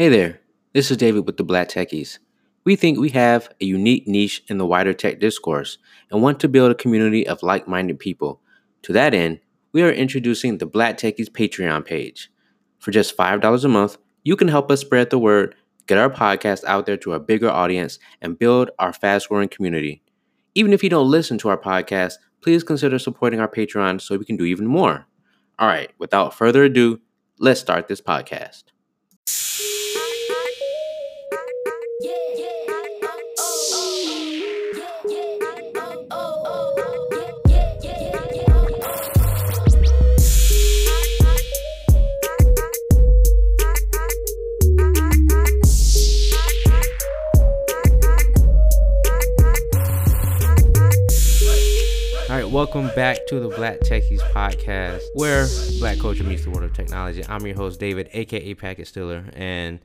Hey there, this is David with the Black Techies. We think we have a unique niche in the wider tech discourse and want to build a community of like minded people. To that end, we are introducing the Black Techies Patreon page. For just $5 a month, you can help us spread the word, get our podcast out there to a bigger audience, and build our fast growing community. Even if you don't listen to our podcast, please consider supporting our Patreon so we can do even more. All right, without further ado, let's start this podcast. Welcome back to the Black Techies podcast, where black culture meets the world of technology. I'm your host, David, aka Packet Stiller, and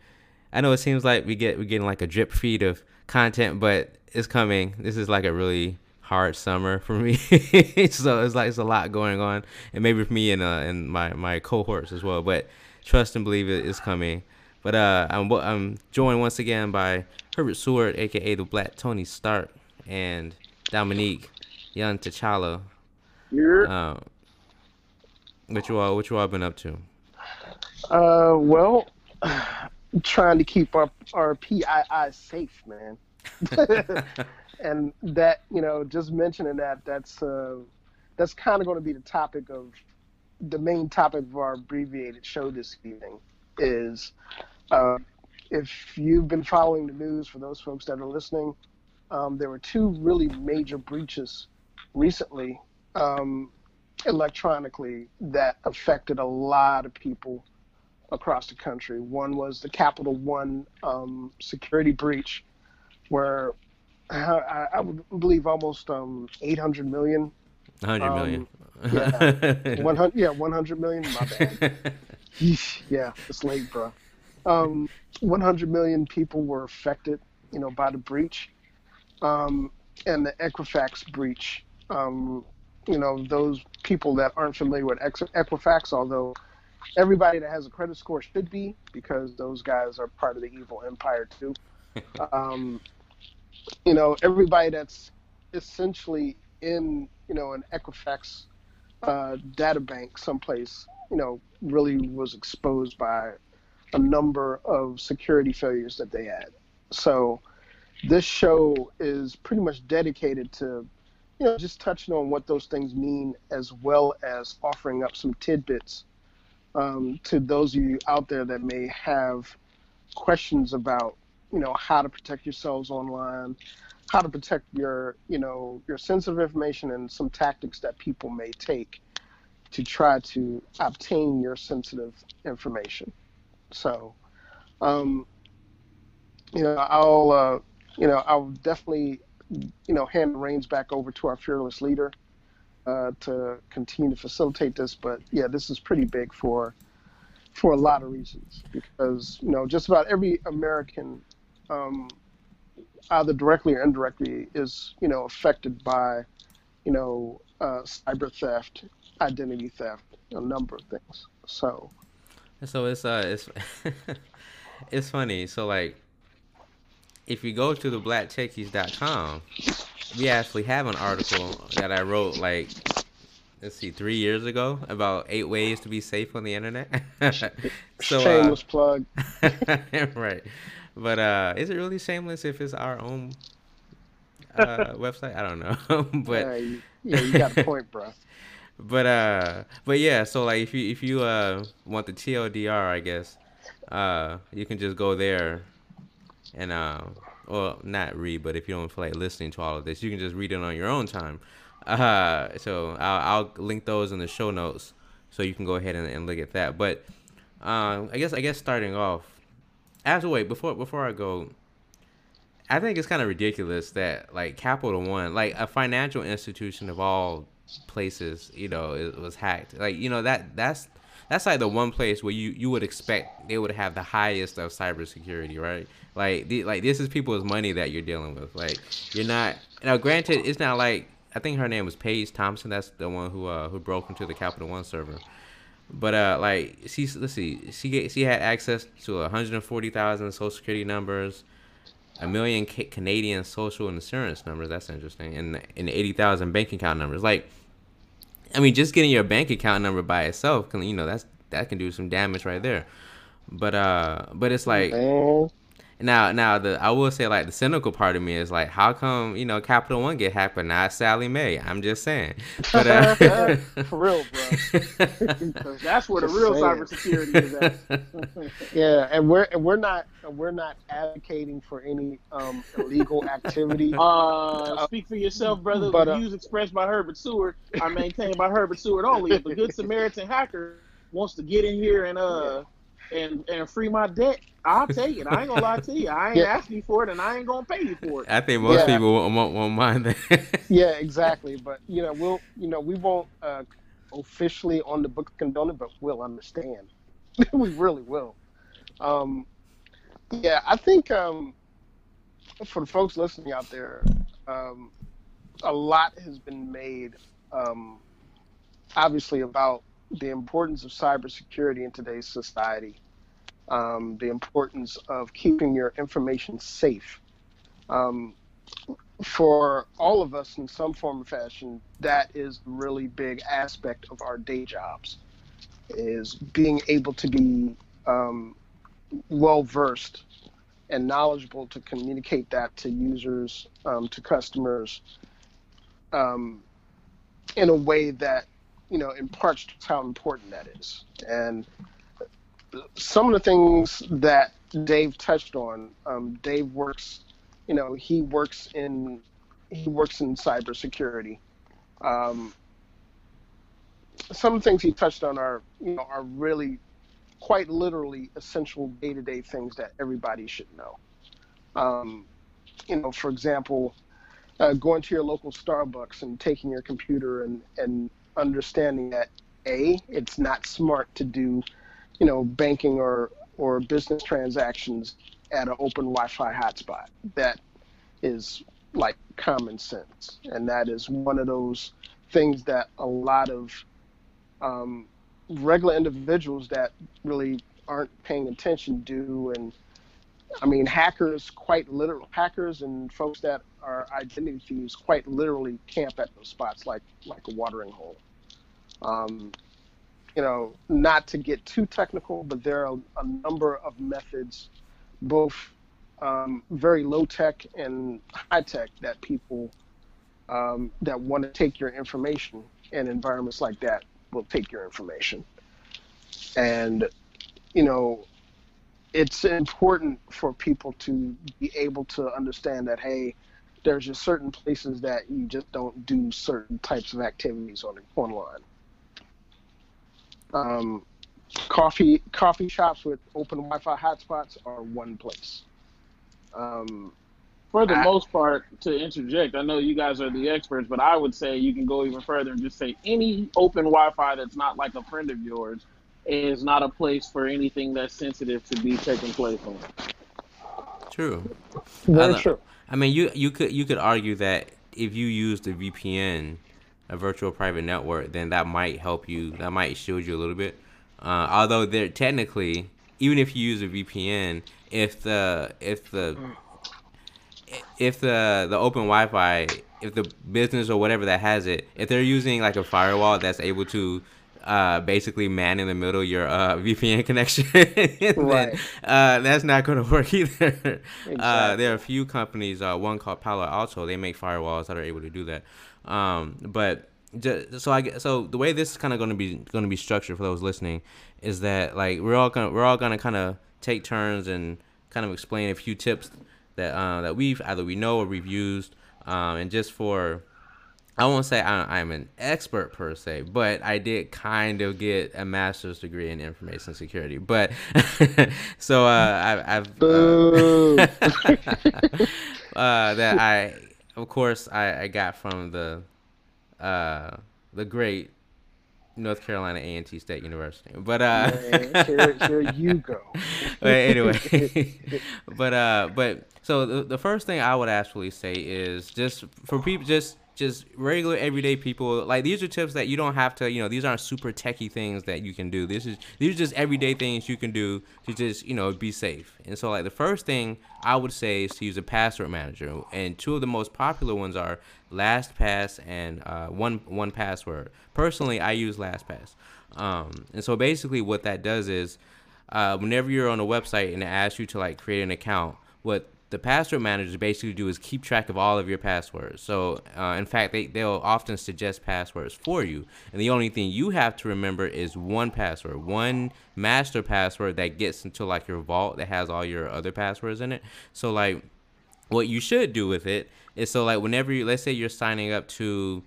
I know it seems like we get we're getting like a drip feed of content, but it's coming. This is like a really hard summer for me, so it's like it's a lot going on, and maybe for me and uh and my my cohorts as well. But trust and believe it is coming. But uh, I'm I'm joined once again by Herbert Seward, aka the Black Tony Stark, and Dominique Young T'Challa. You're, Uh, what you all what you all been up to? uh, well, trying to keep our our PII safe, man. and that, you know, just mentioning that, that's uh, that's kind of going to be the topic of the main topic of our abbreviated show this evening. Is uh, if you've been following the news, for those folks that are listening, um, there were two really major breaches recently um, electronically that affected a lot of people across the country. One was the Capital One um, security breach, where I, I would believe almost um, 800 million. hundred Um, million. yeah, 100, yeah, 100 million. My bad. Yeesh, yeah, it's late, bro. Um, 100 million people were affected, you know, by the breach, um, and the Equifax breach. Um, you know, those people that aren't familiar with Equifax, although everybody that has a credit score should be, because those guys are part of the evil empire too. um, you know, everybody that's essentially in, you know, an Equifax uh, data bank someplace, you know, really was exposed by a number of security failures that they had. So this show is pretty much dedicated to, you know, just touching on what those things mean, as well as offering up some tidbits um, to those of you out there that may have questions about, you know, how to protect yourselves online, how to protect your, you know, your sensitive information, and some tactics that people may take to try to obtain your sensitive information. So, um, you know, I'll, uh, you know, I'll definitely, you know, hand the reins back over to our fearless leader uh, to continue to facilitate this. But yeah, this is pretty big for for a lot of reasons because you know just about every American, um, either directly or indirectly, is you know affected by, you know, uh, cyber theft, identity theft, a number of things. So. so it's uh it's it's funny. So like if you go to the blacktechies.com, we actually have an article that I wrote like let's see, three years ago about eight ways to be safe on the internet. so uh, Shameless plug. right. But uh is it really shameless if it's our own uh website? I don't know. but yeah, you, yeah, you got a point, bro. but uh but yeah so like if you if you uh want the tldr i guess uh you can just go there and uh well not read but if you don't feel like listening to all of this you can just read it on your own time uh so i'll, I'll link those in the show notes so you can go ahead and, and look at that but um i guess i guess starting off as wait before before i go i think it's kind of ridiculous that like capital one like a financial institution of all places, you know, it was hacked. Like, you know, that that's that's like the one place where you you would expect they would have the highest of cybersecurity, right? Like, the, like this is people's money that you're dealing with. Like, you're not now. Granted, it's not like I think her name was Paige Thompson. That's the one who uh who broke into the Capital One server. But uh, like she let's see, she get, she had access to 140,000 social security numbers, a million Canadian social insurance numbers. That's interesting, and and 80,000 bank account numbers. Like, I mean, just getting your bank account number by itself can you know that's that can do some damage right there. But uh, but it's like. Now, now the I will say like the cynical part of me is like, how come you know Capital One get hacked but not Sallie Mae? I'm just saying. But uh, for real, bro. That's where the real saying. cybersecurity is at. yeah, and we're and we're not we're not advocating for any um, illegal activity. Uh, speak for yourself, brother. But, the uh, views expressed by Herbert Seward are maintained by Herbert Seward only. If a good Samaritan hacker wants to get in here and uh and and free my debt, I'll take it. I ain't gonna lie to you. I ain't yeah. asking for it, and I ain't gonna pay you for it. I think most yeah. people won't, won't, won't mind that. yeah, exactly. But you know, we'll you know we won't uh, officially on the book condone it, but we'll understand. we really will. Um, yeah, I think um, for the folks listening out there, um, a lot has been made, um, obviously, about the importance of cybersecurity in today's society, um, the importance of keeping your information safe. Um, for all of us, in some form or fashion, that is a really big aspect of our day jobs, is being able to be um, well versed and knowledgeable to communicate that to users, um, to customers, um, in a way that you know, imparts how important that is. And some of the things that Dave touched on, um, Dave works, you know, he works in he works in cybersecurity. Um, some things he touched on are, you know, are really quite literally essential day-to-day things that everybody should know. Um, you know, for example, uh, going to your local Starbucks and taking your computer and, and understanding that a it's not smart to do you know banking or or business transactions at an open Wi-Fi hotspot. That is like common sense, and that is one of those things that a lot of um, regular individuals that really aren't paying attention do. And I mean, hackers quite literal hackers and folks that are identity thieves quite literally camp at those spots like like a watering hole. Um, you know, not to get too technical, but there are a number of methods, both um, very low tech and high tech, that people um, that want to take your information in environments like that will take your information. And, you know, it's important for people to be able to understand that, hey, there's just certain places that you just don't do certain types of activities on online um, coffee coffee shops with open Wi-Fi hotspots are one place. Um, For the I, most part, to interject, I know you guys are the experts, but I would say you can go even further and just say any open Wi-Fi that's not like a friend of yours is not a place for anything that's sensitive to be taking place on. True. Very I, true. I mean, you you could you could argue that if you use the VPN a virtual private network, then that might help you. That might shield you a little bit. Uh, although there technically, even if you use a VPN, if the if the if the the open Wi-Fi, if the business or whatever that has it, if they're using like a firewall that's able to uh, basically man in the middle your uh, VPN connection, right. uh, that's not going to work either. Exactly. Uh, there are a few companies, uh, one called Palo Alto, they make firewalls that are able to do that. Um, but just, so I so the way this is kind of going to be going to be structured for those listening is that like we're all gonna we're all gonna kind of take turns and kind of explain a few tips that uh, that we've either we know or we've used, um, and just for I won't say I, am an expert per se, but I did kind of get a master's degree in information security. But so uh, I, have uh, uh, that I of course, I, I got from the uh, the great North Carolina A and T State University. But uh, here, here you go. but anyway, but uh, but so the, the first thing I would actually say is just for people, just just regular everyday people. Like these are tips that you don't have to you know these aren't super techie things that you can do. This is these are just everyday things you can do to just you know be safe. And so like the first thing i would say is to use a password manager. And two of the most popular ones are lastpass and uh, one one password. Personally i use lastpass. Um, and so basically what that does is uh, whenever you're on a website and it asks you to like create an account what the password managers basically do is keep track of all of your passwords. So, uh, in fact, they, they'll often suggest passwords for you. And the only thing you have to remember is one password, one master password that gets into like your vault that has all your other passwords in it. So, like, what you should do with it is so, like, whenever you, let's say you're signing up to,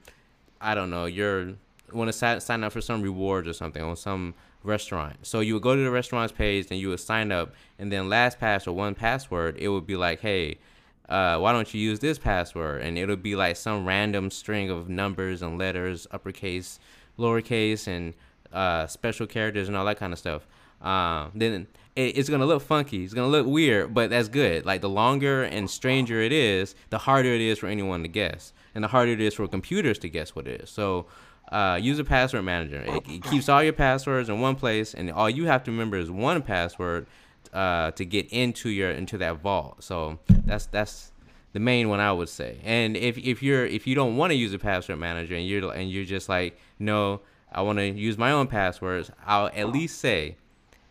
I don't know, you're, want to sign up for some rewards or something on some restaurant. So you would go to the restaurant's page and you would sign up, and then LastPass or one password, it would be like, hey, uh, why don't you use this password? And it'll be like some random string of numbers and letters, uppercase, lowercase, and uh, special characters and all that kind of stuff. Uh, then it, it's gonna look funky. It's gonna look weird, but that's good. Like the longer and stranger it is, the harder it is for anyone to guess, and the harder it is for computers to guess what it is. So uh, use a password manager. It, it, keeps all your passwords in one place, and all you have to remember is one password uh, to get into your into that vault. So that's that's the main one I would say. And if if you're if you don't want to use a password manager and you're and you're just like no, I want to use my own passwords, I'll at least say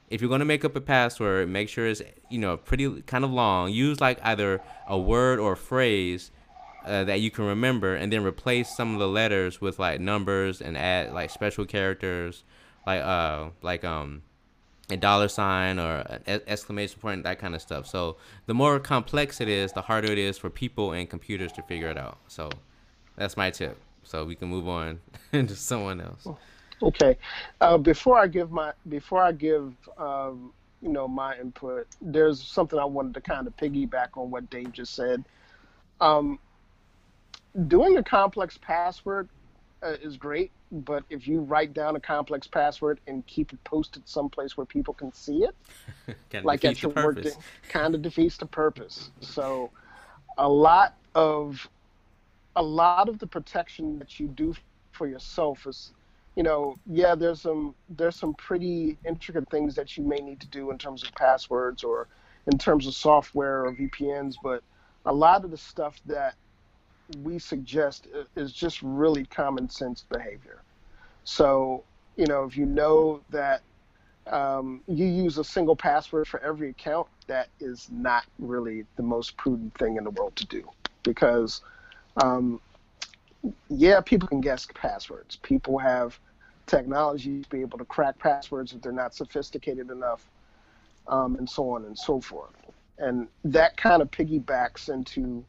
if you're going to make up a password, make sure it's you know pretty kind of long. Use like either a word or a phrase uh, that you can remember, and then replace some of the letters with like numbers and add like special characters, like uh like um a dollar sign or an exclamation point, that kind of stuff. So the more complex it is, the harder it is for people and computers to figure it out. So that's my tip. So we can move on to someone else. Okay, uh, before I give my before I give um, you know my input, there's something I wanted to kind of piggyback on what Dave just said. Um, doing a complex password uh, is great, but if you write down a complex password and keep it posted someplace where people can see it, like at your work, kind of defeats the purpose. So, a lot of a lot of the protection that you do for yourself is, you know, yeah, there's some there's some pretty intricate things that you may need to do in terms of passwords or in terms of software or VPNs, but a lot of the stuff that we suggest is just really common sense behavior. So, you know, if you know that um, you use a single password for every account, that is not really the most prudent thing in the world to do. Because, um, yeah, people can guess passwords. People have technology to be able to crack passwords if they're not sophisticated enough, um, and so on and so forth. And that kind of piggybacks into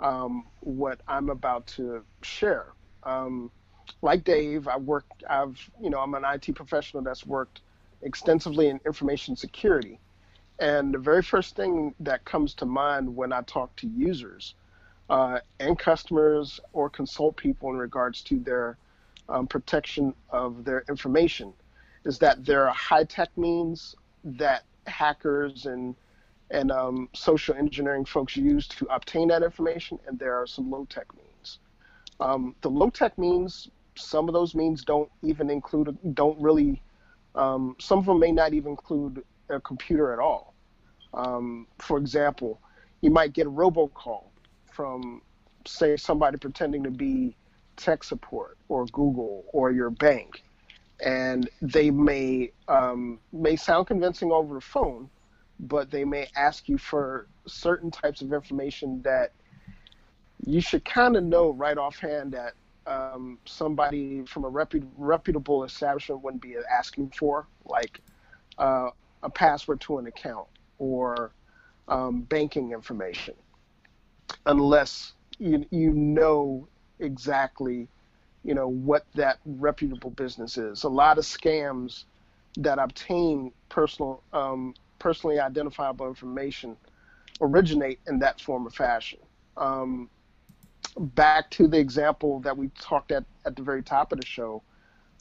um, what I'm about to share. Um, like Dave, I work. I've you know I'm an IT professional that's worked extensively in information security, and the very first thing that comes to mind when I talk to users uh, and customers or consult people in regards to their um, protection of their information is that there are high tech means that hackers and and um, social engineering folks use to obtain that information, and there are some low tech means. Um, the low tech means, some of those means don't even include, don't really, um, some of them may not even include a computer at all. Um, for example, you might get a robocall from, say, somebody pretending to be tech support or Google or your bank, and they may um, may sound convincing over the phone but they may ask you for certain types of information that you should kind of know right offhand that um, somebody from a reput- reputable establishment wouldn't be asking for, like uh, a password to an account or um, banking information, unless you you know exactly, you know what that reputable business is. A lot of scams that obtain personal um, personally identifiable information originate in that form of fashion. Um, back to the example that we talked at at the very top of the show,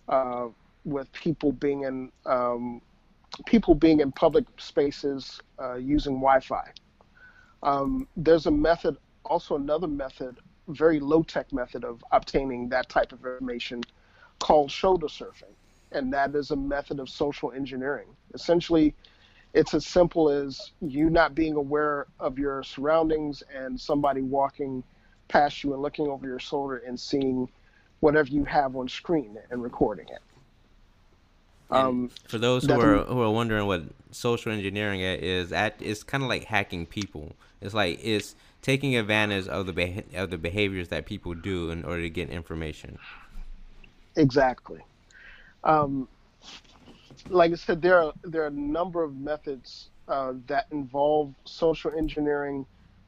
uh, with people being in um, people being in public spaces uh, using Wi-Fi. Um, there's a method, also another method very low tech method of obtaining that type of information called shoulder surfing. And that is a method of social engineering. Essentially, it's as simple as you not being aware of your surroundings and somebody walking past you and looking over your shoulder and seeing whatever you have on screen and recording it. Um, for those who are who are wondering what social engineering is, at it's kind of like hacking people. It's like it's taking advantage of the beha- of the behaviors that people do in order to get information. Exactly. Um, like I said, there are there are a number of methods uh, that involve social engineering,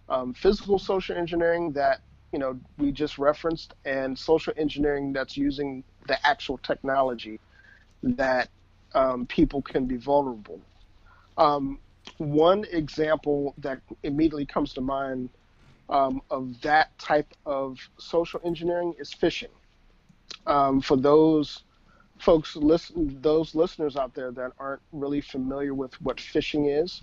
um, physical social engineering that you know we just referenced, and social engineering that's using the actual technology that um, people can be vulnerable. Um, one example that immediately comes to mind um, of that type of social engineering is phishing. Um, for those folks listen, those listeners out there that aren't really familiar with what phishing is,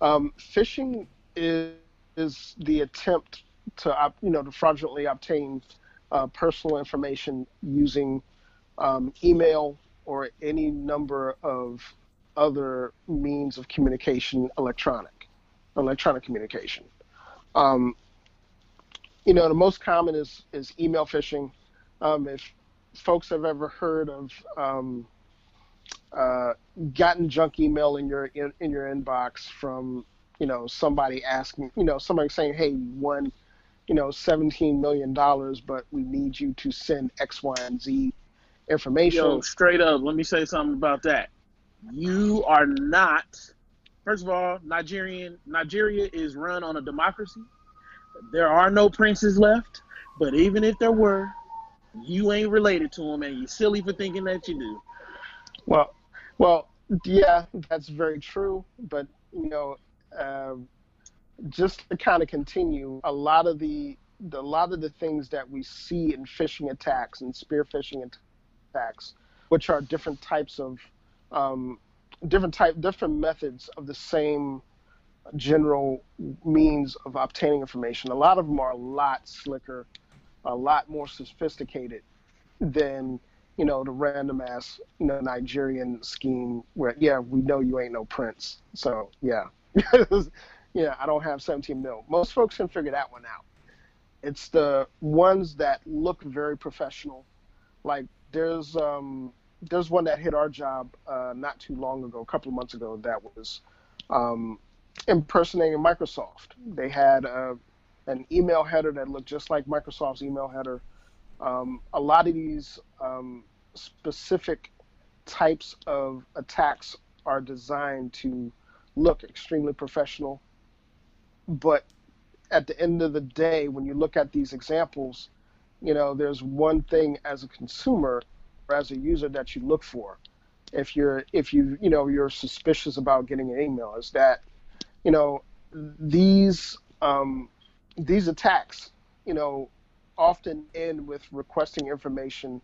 um, phishing is, is the attempt to you know to fraudulently obtain uh, personal information using um, email or any number of other means of communication, electronic, electronic communication. Um, you know, the most common is is email phishing. Um, if folks have ever heard of um, uh, gotten junk email in your in, in your inbox from you know somebody asking, you know, somebody saying, "Hey, you won, you know, seventeen million dollars, but we need you to send X, Y, and Z information. Yo, straight up, let me say something about that. You are not. First of all, Nigerian Nigeria is run on a democracy. There are no princes left, but even if there were, you ain't related to him, and you're silly for thinking that you do. Well, well, yeah, that's very true. But you know, uh, just to kind of continue, a lot of the, the a lot of the things that we see in phishing attacks and spear phishing attacks which are different types of um, different type different methods of the same general means of obtaining information. A lot of them are a lot slicker, a lot more sophisticated than you know the random ass you know Nigerian scheme where yeah we know you ain't no prince so yeah yeah I don't have 17 mil. Most folks can figure that one out. It's the ones that look very professional, like there's um, there's one that hit our job uh, not too long ago, a couple of months ago, that was um, impersonating Microsoft. They had uh, an email header that looked just like Microsoft's email header. Um, a lot of these um, specific types of attacks are designed to look extremely professional, but at the end of the day, when you look at these examples, you know, there's one thing as a consumer or as a user that you look for. If you're if you you know you're suspicious about getting an email, is that you know these um, these attacks, you know, often end with requesting information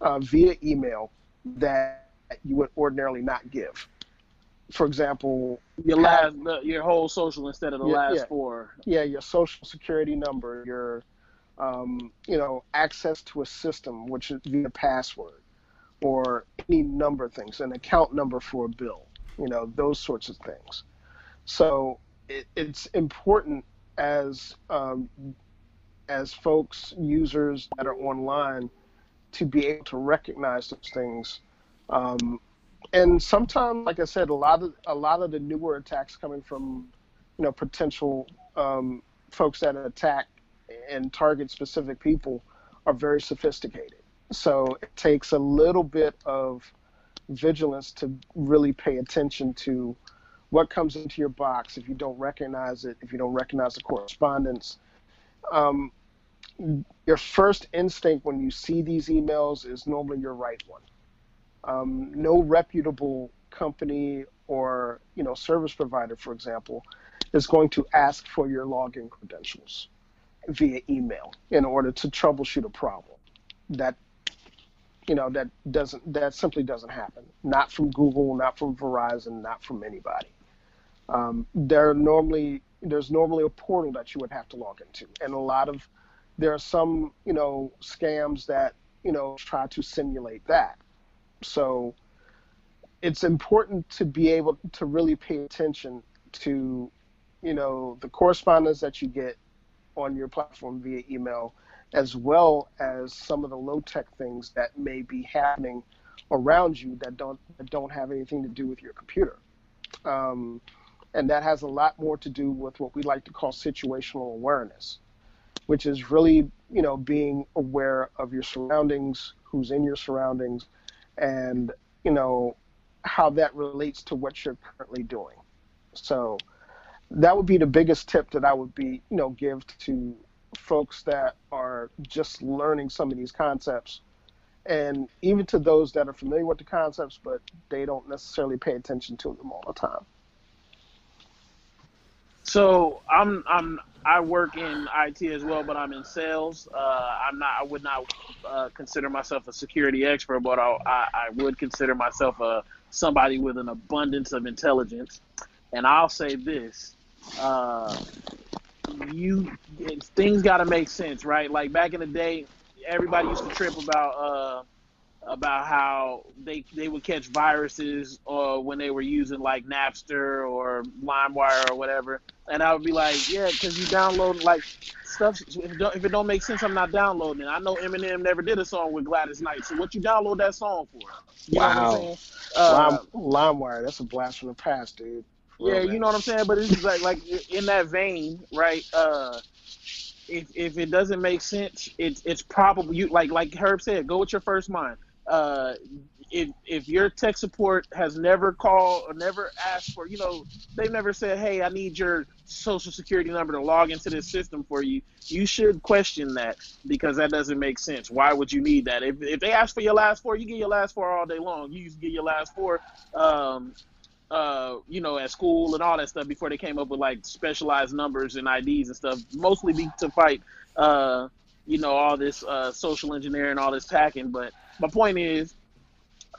uh, via email that you would ordinarily not give. For example, your last, your whole social instead of the yeah, last yeah, four. Yeah, your social security number, your um, you know, access to a system, which is via password, or any number of things, an account number for a bill, you know, those sorts of things. So it, it's important as um, as folks, users that are online, to be able to recognize those things. Um, and sometimes, like I said, a lot of a lot of the newer attacks coming from, you know, potential um, folks that attack and target specific people are very sophisticated. So it takes a little bit of vigilance to really pay attention to what comes into your box if you don't recognize it, if you don't recognize the correspondence. Um, your first instinct when you see these emails is normally your right one. Um, no reputable company or you know service provider, for example, is going to ask for your login credentials via email in order to troubleshoot a problem. That you know that doesn't that simply doesn't happen. Not from Google, not from Verizon, not from anybody. Um, there normally there's normally a portal that you would have to log into, and a lot of there are some, you know, scams that, you know, try to simulate that. So it's important to be able to really pay attention to, you know, the correspondence that you get on your platform via email, as well as some of the low tech things that may be happening around you that don't that don't have anything to do with your computer. Um, and that has a lot more to do with what we like to call situational awareness, which is really, you know, being aware of your surroundings, who's in your surroundings, and you know how that relates to what you're currently doing. So that would be the biggest tip that I would be, you know, give to folks that are just learning some of these concepts and even to those that are familiar with the concepts but they don't necessarily pay attention to them all the time. So I'm I'm I work in IT as well, but I'm in sales. Uh, I'm not. I would not uh, consider myself a security expert, but I, I, I would consider myself a somebody with an abundance of intelligence. And I'll say this: uh, you things got to make sense, right? Like back in the day, everybody used to trip about uh, about how they they would catch viruses or when they were using like Napster or LimeWire or whatever, and I would be like, yeah, because you download like stuff. If it, don't, if it don't make sense, I'm not downloading it. I know Eminem never did a song with Gladys Knight, so what you download that song for? You wow. Uh, Lime, LimeWire, that's a blast from the past, dude. yeah, you know what I'm saying. But it's like like in that vein, right? Uh, if if it doesn't make sense, it's it's probably you like like Herb said, go with your first mind uh, if if your tech support has never called or never asked for, you know, they've never said, "Hey, I need your social security number to log into this system for you," you should question that because that doesn't make sense. Why would you need that? If if they ask for your last four, you get your last four all day long. You used to get your last four. Um, uh, you know, at school and all that stuff before they came up with like specialized numbers and IDs and stuff, mostly be to fight, uh, you know, all this uh, social engineering, all this hacking. But my point is,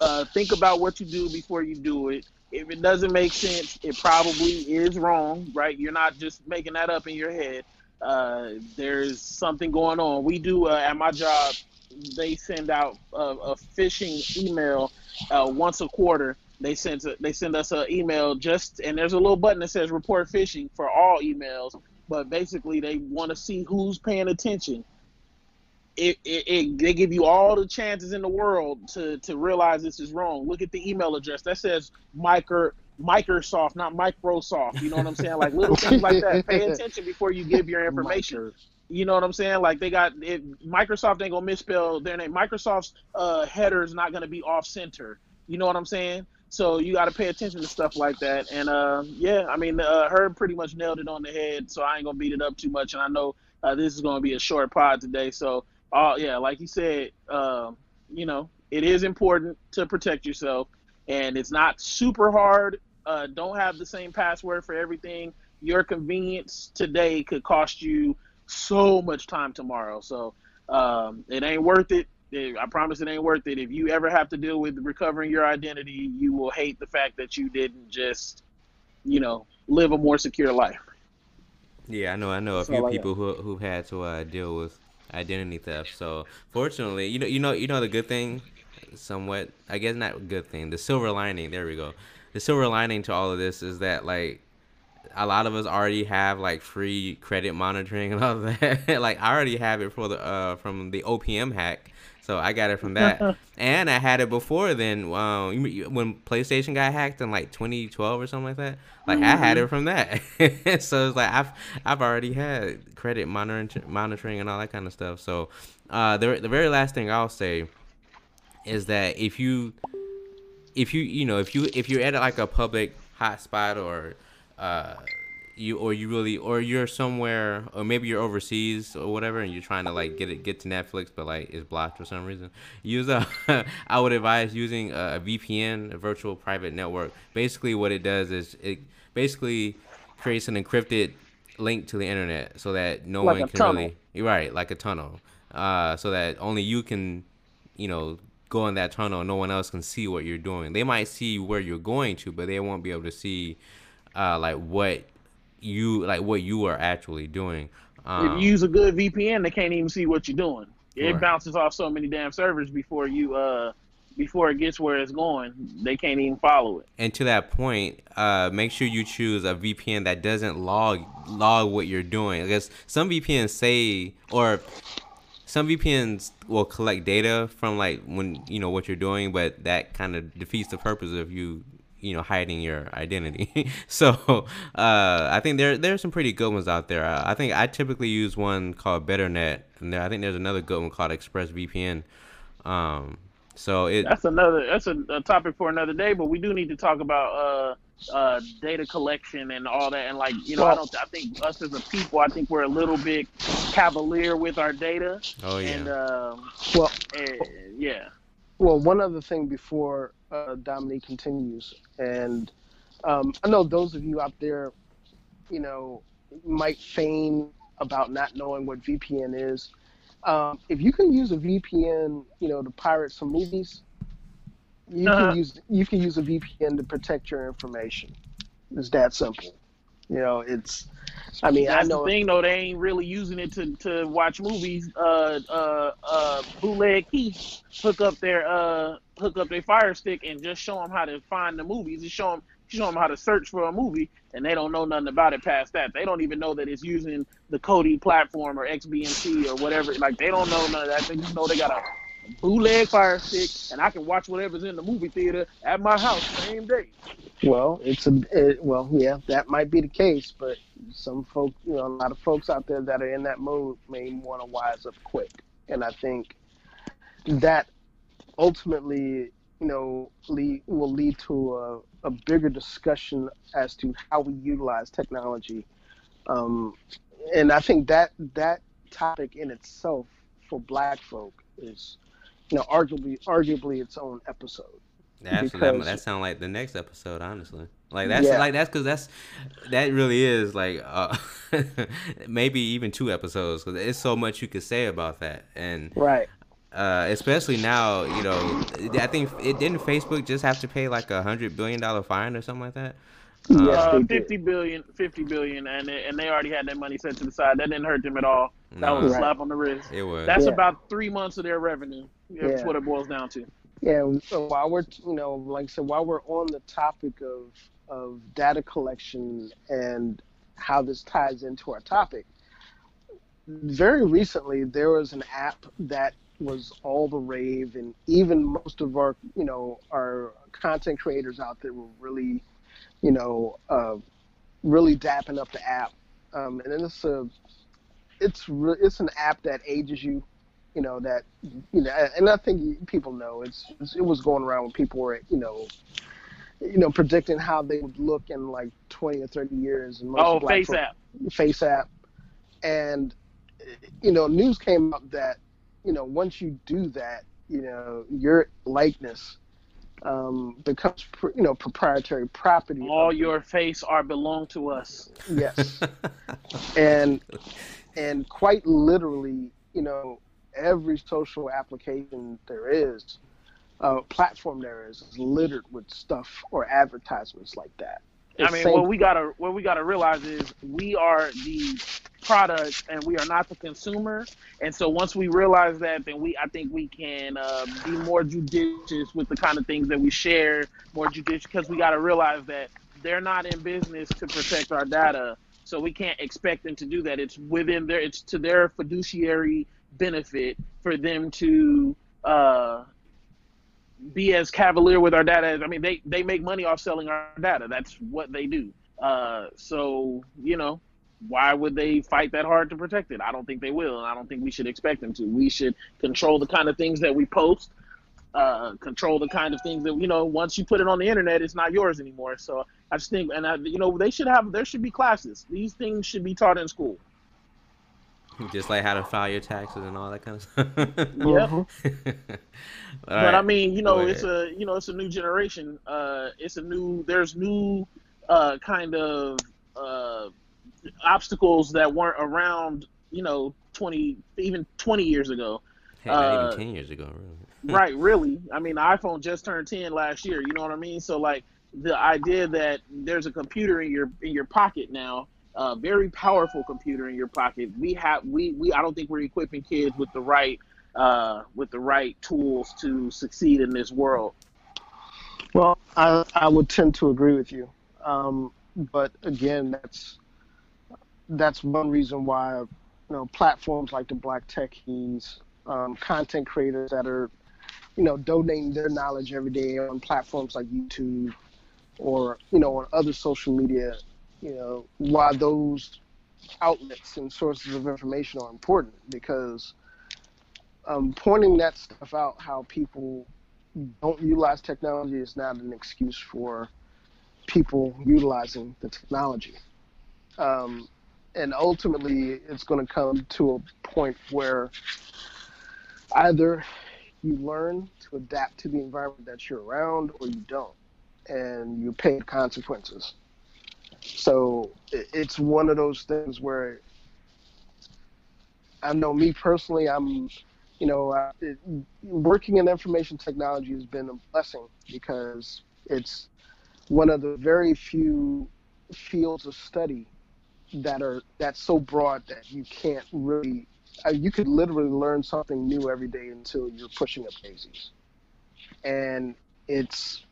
uh, think about what you do before you do it. If it doesn't make sense, it probably is wrong, right? You're not just making that up in your head. Uh, there's something going on. We do uh, at my job. They send out a, a phishing email uh, once a quarter. They send they send us an email just and there's a little button that says report phishing for all emails. But basically, they want to see who's paying attention it, it, it, they give you all the chances in the world to to realize this is wrong. Look at the email address that says micro Microsoft, not Microsoft. You know what I'm saying? Like little things like that. Pay attention before you give your information. You know what I'm saying? Like they got it, Microsoft ain't gonna misspell their name. Microsoft's uh, header is not gonna be off center. You know what I'm saying? So you got to pay attention to stuff like that. And uh, yeah, I mean, uh, Herb pretty much nailed it on the head. So I ain't gonna beat it up too much. And I know uh, this is gonna be a short pod today. So uh, yeah, like you said, um, you know, it is important to protect yourself, and it's not super hard. Uh, don't have the same password for everything. Your convenience today could cost you so much time tomorrow. So um, it ain't worth it. I promise it ain't worth it. If you ever have to deal with recovering your identity, you will hate the fact that you didn't just, you know, live a more secure life. Yeah, I know. I know a few like people who who've had to uh, deal with identity theft. So fortunately, you know, you know, you know the good thing, somewhat. I guess not good thing. The silver lining. There we go. The silver lining to all of this is that like a lot of us already have like free credit monitoring and all that. like I already have it for the uh from the OPM hack. So I got it from that, and I had it before then. Um, when PlayStation got hacked in like 2012 or something like that, like mm-hmm. I had it from that. so it's like I've I've already had credit monitoring monitoring and all that kind of stuff. So uh, the the very last thing I'll say is that if you if you you know if you if you're at like a public hotspot or uh, you or you really or you're somewhere or maybe you're overseas or whatever and you're trying to like get it get to Netflix but like it's blocked for some reason. Use a I would advise using a VPN a virtual private network. Basically what it does is it basically creates an encrypted link to the internet so that no like one can tunnel. really you're right like a tunnel. Uh, so that only you can you know go in that tunnel. No one else can see what you're doing. They might see where you're going to but they won't be able to see uh, like what you like what you are actually doing. Um, if you use a good VPN, they can't even see what you're doing. It Right. bounces off so many damn servers before you uh before it gets where it's going. They can't even follow it. and to that point, uh, make sure you choose a VPN that doesn't log log what you're doing. Because some VPNs say, or some VPNs will collect data from like when you know what you're doing, but that kind of defeats the purpose of you, you know, hiding your identity. so uh, I think there there's some pretty good ones out there. Uh, I think I typically use one called BetterNet, and there, I think there's another good one called ExpressVPN. Um, so it That's another that's a, a topic for another day. But we do need to talk about uh uh data collection and all that. And like you know, I don't I think us as a people, I think we're a little bit cavalier with our data. oh yeah. And um, Well, eh, yeah. Well, one other thing before uh, Dominique continues, and um, I know those of you out there, you know, might feign about not knowing what VPN is. Um, if you can use a VPN, you know, to pirate some movies, you Uh-huh. can use you can use a VPN to protect your information. It's that simple. You know, it's. I mean, That's I know the thing though, they ain't really using it to, to watch movies. Uh uh uh bootleg Keith hook up their uh hook up their fire stick and just show them how to find the movies and show them show them how to search for a movie and they don't know nothing about it past that. They don't even know that it's using the Kodi platform or XBMC or whatever. Like they don't know none of that. They just know they got a bootleg fire stick and I can watch whatever's in the movie theater at my house same day. Well, it's a it, well, yeah, that might be the case, but some folk, you know, a lot of folks out there that are in that mode may want to wise up quick, and I think that ultimately, you know, lead, will lead to a, a bigger discussion as to how we utilize technology, um, and I think that that topic in itself for Black folk is, you know, arguably arguably its own episode. That's that, because- that sound like the next episode, honestly. Like that's Yeah. like that's because that's that really is like uh, maybe even two episodes because it's so much you could say about that and Right. uh, especially now you know I think it didn't Facebook just have to pay like a hundred billion dollar fine or something like that. Yes, uh, they 50 billion, 50 billion, and they, and they already had that money set to the side. That didn't hurt them at all. That No. was a slap on the wrist. It was. That's Yeah. about three months of their revenue. That's Yeah. what it boils down to. Yeah, so while we're you know, like I said, while we're on the topic of of data collection and how this ties into our topic, very recently there was an app that was all the rave, and even most of our you know our content creators out there were really, you know, uh, really dapping up the app. Um, and it's a it's re- it's an app that ages you you know that you know and i think people know it's, it's it was going around when people were you know you know predicting how they would look in like 20 or 30 years and most Oh, Face folk- App. FaceApp and you know news came up that you know once you do that you know your likeness um, becomes pr- you know proprietary property All your face are belong to us. yes and and quite literally, you know, every social application there is, uh, platform there is, is littered with stuff or advertisements like that. I mean, what we gotta what we gotta realize is we are the product and we are not the consumer. And so once we realize that, then we I think we can uh, be more judicious with the kind of things that we share. More judicious because we gotta realize that they're not in business to protect our data, so we can't expect them to do that. It's within their it's to their fiduciary benefit for them to. Uh, be as cavalier with our data I mean they they make money off selling our data. That's what they do. Uh, so you know why would they fight that hard to protect it? I don't think they will, and I don't think we should expect them to. We should control the kind of things that we post. Uh, control the kind of things that you know. Once you put it on the internet, it's not yours anymore. So I just think, and I, you know, they should have. There should be classes. These things should be taught in school. Just like how to file your taxes and all that kind of stuff. Yep. Mhm. but I mean, you know, it's a you know, it's a new generation. Uh, it's a new. There's new uh, kind of uh, obstacles that weren't around. You know, twenty even twenty years ago. Heck, not uh, even ten years ago, really. right? Really. I mean, the iPhone just turned ten last year. You know what I mean? So like the idea that there's a computer in your in your pocket now a very powerful computer in your pocket. We have we we I don't think we're equipping kids with the right uh, with the right tools to succeed in this world. Well, I I would tend to agree with you, um, but again, that's that's one reason why you know platforms like the Black Techies, um, content creators that are you know donating their knowledge every day on platforms like YouTube or you know on other social media you know why those outlets and sources of information are important because um, pointing that stuff out how people don't utilize technology is not an excuse for people utilizing the technology. Um, and ultimately it's going to come to a point where either you learn to adapt to the environment that you're around or you don't and you pay the consequences so it's one of those things where I know me personally, I'm, you know, it, working in information technology has been a blessing because it's one of the very few fields of study that are that's so broad that you can't really uh, you could literally learn something new every day until you're pushing up daisies. And it's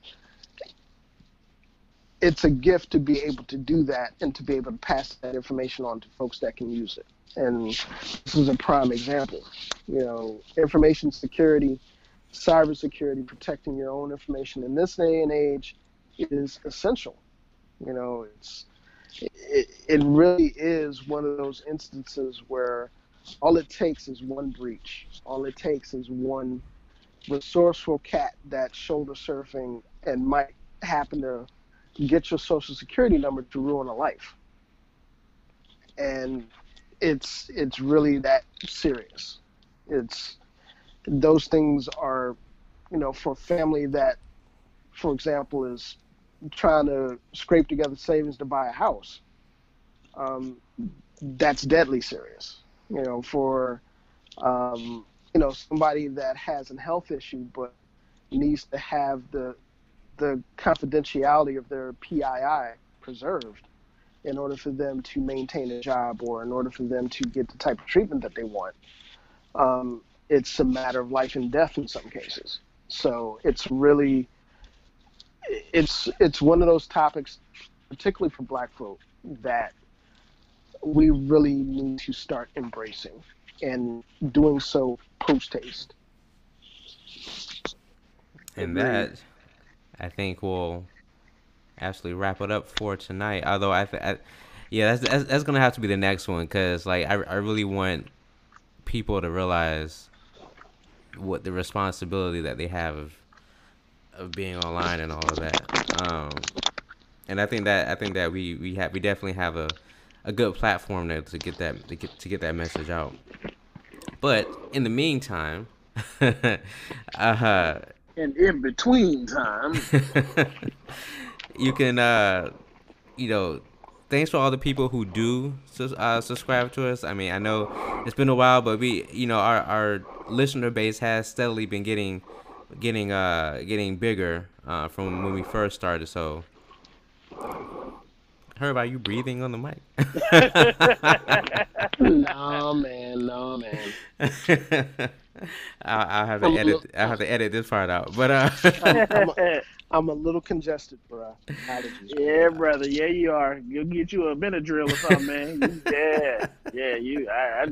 it's a gift to be able to do that and to be able to pass that information on to folks that can use it. And this is a prime example. You know, information security, cybersecurity, protecting your own information in this day and age is essential. You know, it's it, it really is one of those instances where all it takes is one breach. All it takes is one resourceful cat that's shoulder surfing and might happen to get your social security number to ruin a life. And it's it's really that serious. It's those things are, you know, for a family that, for example, is trying to scrape together savings to buy a house. Um, that's deadly serious. You know, for um, you know somebody that has a health issue but needs to have the the confidentiality of their PII preserved in order for them to maintain a job or in order for them to get the type of treatment that they want. Um, it's a matter of life and death in some cases. So it's really it's it's one of those topics, particularly for Black folk, that we really need to start embracing and doing so post haste. And that I think we'll actually wrap it up for tonight. Although I, th- I yeah, that's, that's, that's gonna have to be the next one because like I I really want people to realize what the responsibility that they have of of being online and all of that. Um, and I think that I think that we we have we definitely have a a good platform there to get that to get to get that message out. But in the meantime, uh, and in between time, you can, uh, you know, thanks for all the people who do uh, subscribe to us. I mean, I know it's been a while, but we, you know, our our listener base has steadily been getting, getting, uh, getting bigger uh, from when we first started. So, Herb, are you breathing on the mic? no, man, no, man. I'll, I'll, have to I'm edit. Little, I'll have to edit this part out. But uh, I'm, a, I'm a little congested, bro. Yeah, brother. Yeah, you are. You'll get you a Benadryl or something, man. yeah, yeah. You, I, I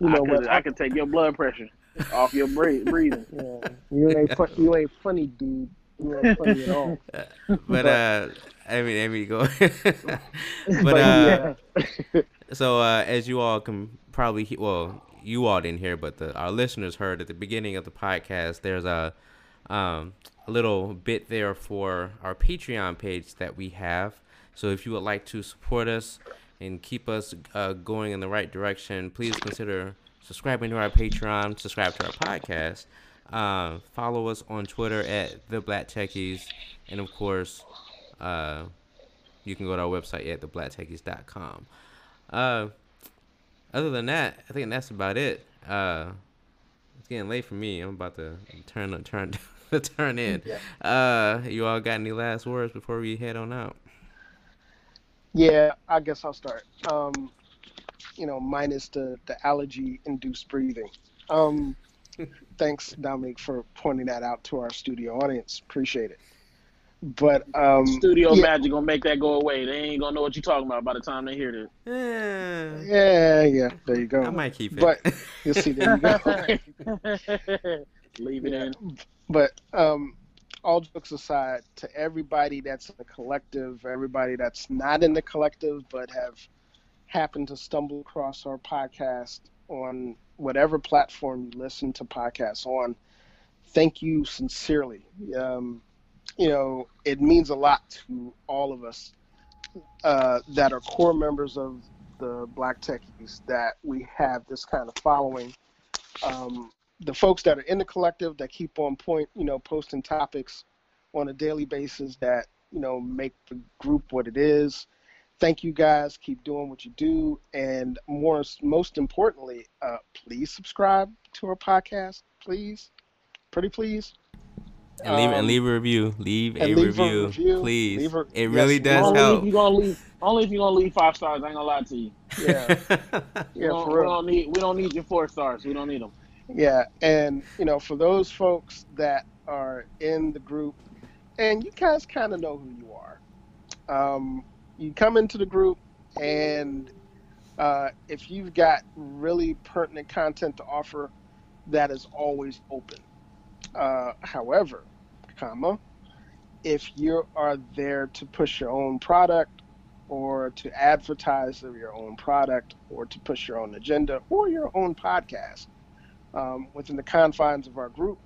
you know I what? I can take your blood pressure off your breathing. Yeah, you ain't fu- you ain't funny, dude. You ain't funny at all. but uh, I mean, I mean, go. but uh, so uh, as you all can probably, well, you all didn't hear, but the, our listeners heard at the beginning of the podcast. There's a um, a little bit there for our Patreon page that we have. So if you would like to support us and keep us uh, going in the right direction, please consider subscribing to our Patreon, subscribe to our podcast, uh, follow us on Twitter at the Black Techies, and of course, uh, you can go to our website at theblacktechies.com. Uh, other than that, I think that's about it. Uh, it's getting late for me. I'm about to turn turn turn in. Yeah. Uh, you all got any last words before we head on out? Yeah, I guess I'll start. Um, you know, minus the the allergy induced breathing. Um, thanks, Dominic, for pointing that out to our studio audience. Appreciate it. But um, studio yeah. magic gonna make that go away. They ain't gonna know what you're talking about by the time they hear this. Yeah, yeah, yeah. There you go. I might keep it. But you'll see. There you go. Leave it yeah. in. But um, all jokes aside, to everybody that's in the collective, everybody that's not in the collective but have happened to stumble across our podcast on whatever platform you listen to podcasts on, thank you sincerely. Um, you know, it means a lot to all of us uh, that are core members of the Black Techies that we have this kind of following. Um, the folks that are in the collective that keep on point, you know, posting topics on a daily basis that, you know, make the group what it is. Thank you guys. Keep doing what you do. And more, most importantly, uh, please subscribe to our podcast, please. Pretty please. And leave um, and leave a review. Leave a leave review, a review, please. A, it really yes, does only help. If you gonna leave, only if you're gonna leave five stars. I ain't gonna lie to you. Yeah, yeah. We for real. We don't need we don't need your four stars. We don't need them. Yeah, and you know, for those folks that are in the group, and you guys kind of know who you are. Um, you come into the group, and uh, if you've got really pertinent content to offer, that is always open. Uh, however, comma, if you are there to push your own product or to advertise your own product or to push your own agenda or your own podcast, um, within the confines of our group,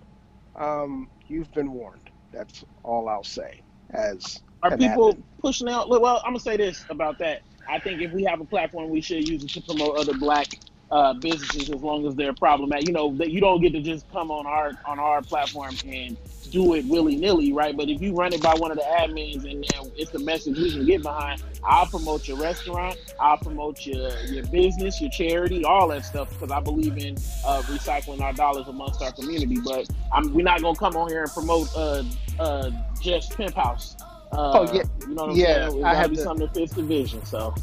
um, you've been warned. That's all I'll say. As are people pushing out? Well, I'm gonna say this about that. I think if we have a platform, we should use it to promote other Black uh, businesses as long as they're problematic. You know that you don't get to just come on our on our platform and do it willy nilly, right? But if you run it by one of the admins and it's the message we can get behind, I'll promote your restaurant, I'll promote your your business, your charity, all that stuff because I believe in uh, recycling our dollars amongst our community. But I'm, we're not gonna come on here and promote uh, uh, just Pimp House. Uh, oh yeah, you know what I'm yeah, saying? It I had to be something that fits the vision. So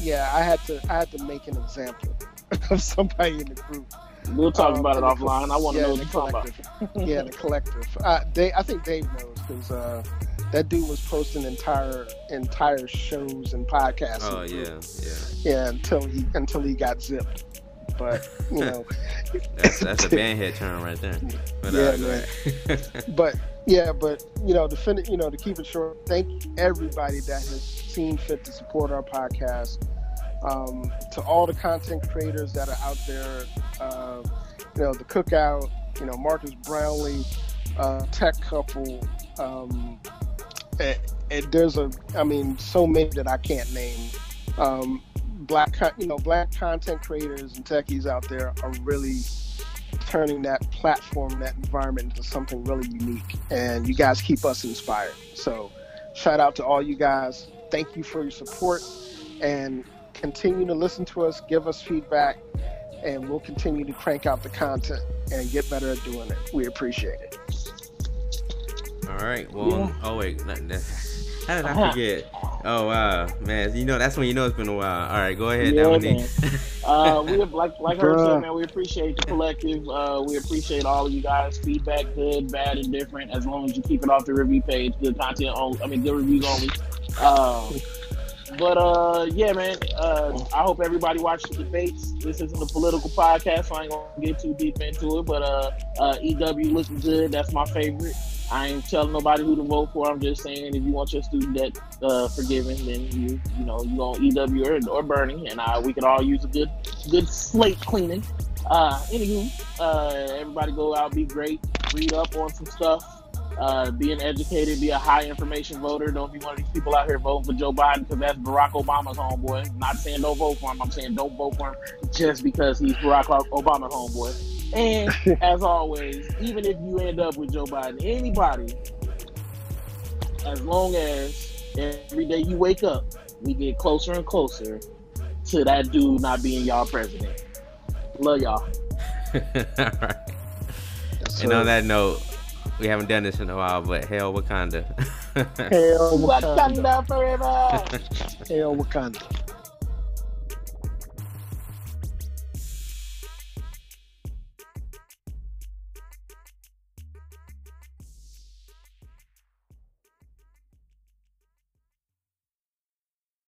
yeah, I had to I had to make an example of somebody in the group We'll talk um, about it offline. I want to yeah, know what you're talking about. yeah, the collective. Uh, Dave, I think Dave knows because uh, that dude was posting entire entire shows and podcasts. Oh yeah, yeah. Yeah, until he until he got zipped. But you know, that's that's a bandhead term right there. But, yeah, uh, man. but yeah, but you know, to finish, you know, to keep it short, thank everybody that has seen fit to support our podcast um, to all the content creators that are out there, uh, you know, the Cookout, you know, Marques Brownlee, uh, Tech Couple, um, and, and there's a, I mean, so many that I can't name. Um, black, you know, black content creators and techies out there are really turning that platform, that environment into something really unique. And you guys keep us inspired. So, shout out to all you guys. Thank you for your support. And continue to listen to us, give us feedback, and we'll continue to crank out the content and get better at doing it. We appreciate it. All right. Well, yeah. oh wait, how did I forget? Oh wow, man! You know that's when you know it's been a while. All right, go ahead, yeah, Dominique. uh, we have, like like her said, man. We appreciate the collective. Uh, we appreciate all of you guys. Feedback, good, bad, and different. As long as you keep it off the review page, good content only. I mean, good reviews only. Uh, but uh, yeah, man. Uh, I hope everybody watched the debates. This isn't a political podcast, so I ain't gonna get too deep into it. But uh, uh, EW looking good. That's my favorite. I ain't telling nobody who to vote for. I'm just saying if you want your student debt uh, forgiven, then you you know you on EW or, or Bernie, and uh, we could all use a good good slate cleaning. Uh, anywho, uh, everybody go out, be great, read up on some stuff uh, being educated, be a high information voter. Don't be one of these people out here voting for Joe Biden because that's Barack Obama's homeboy. I'm Not saying don't vote for him. I'm saying don't vote for him just because he's Barack Obama's homeboy. And as always, even if you end up with Joe Biden, anybody, as long as every day you wake up, we get closer and closer to that dude not being y'all president. Love y'all. All right. And on that note, we haven't done this in a while, but hell Wakanda. hell Wakanda. Wakanda forever. hell Wakanda.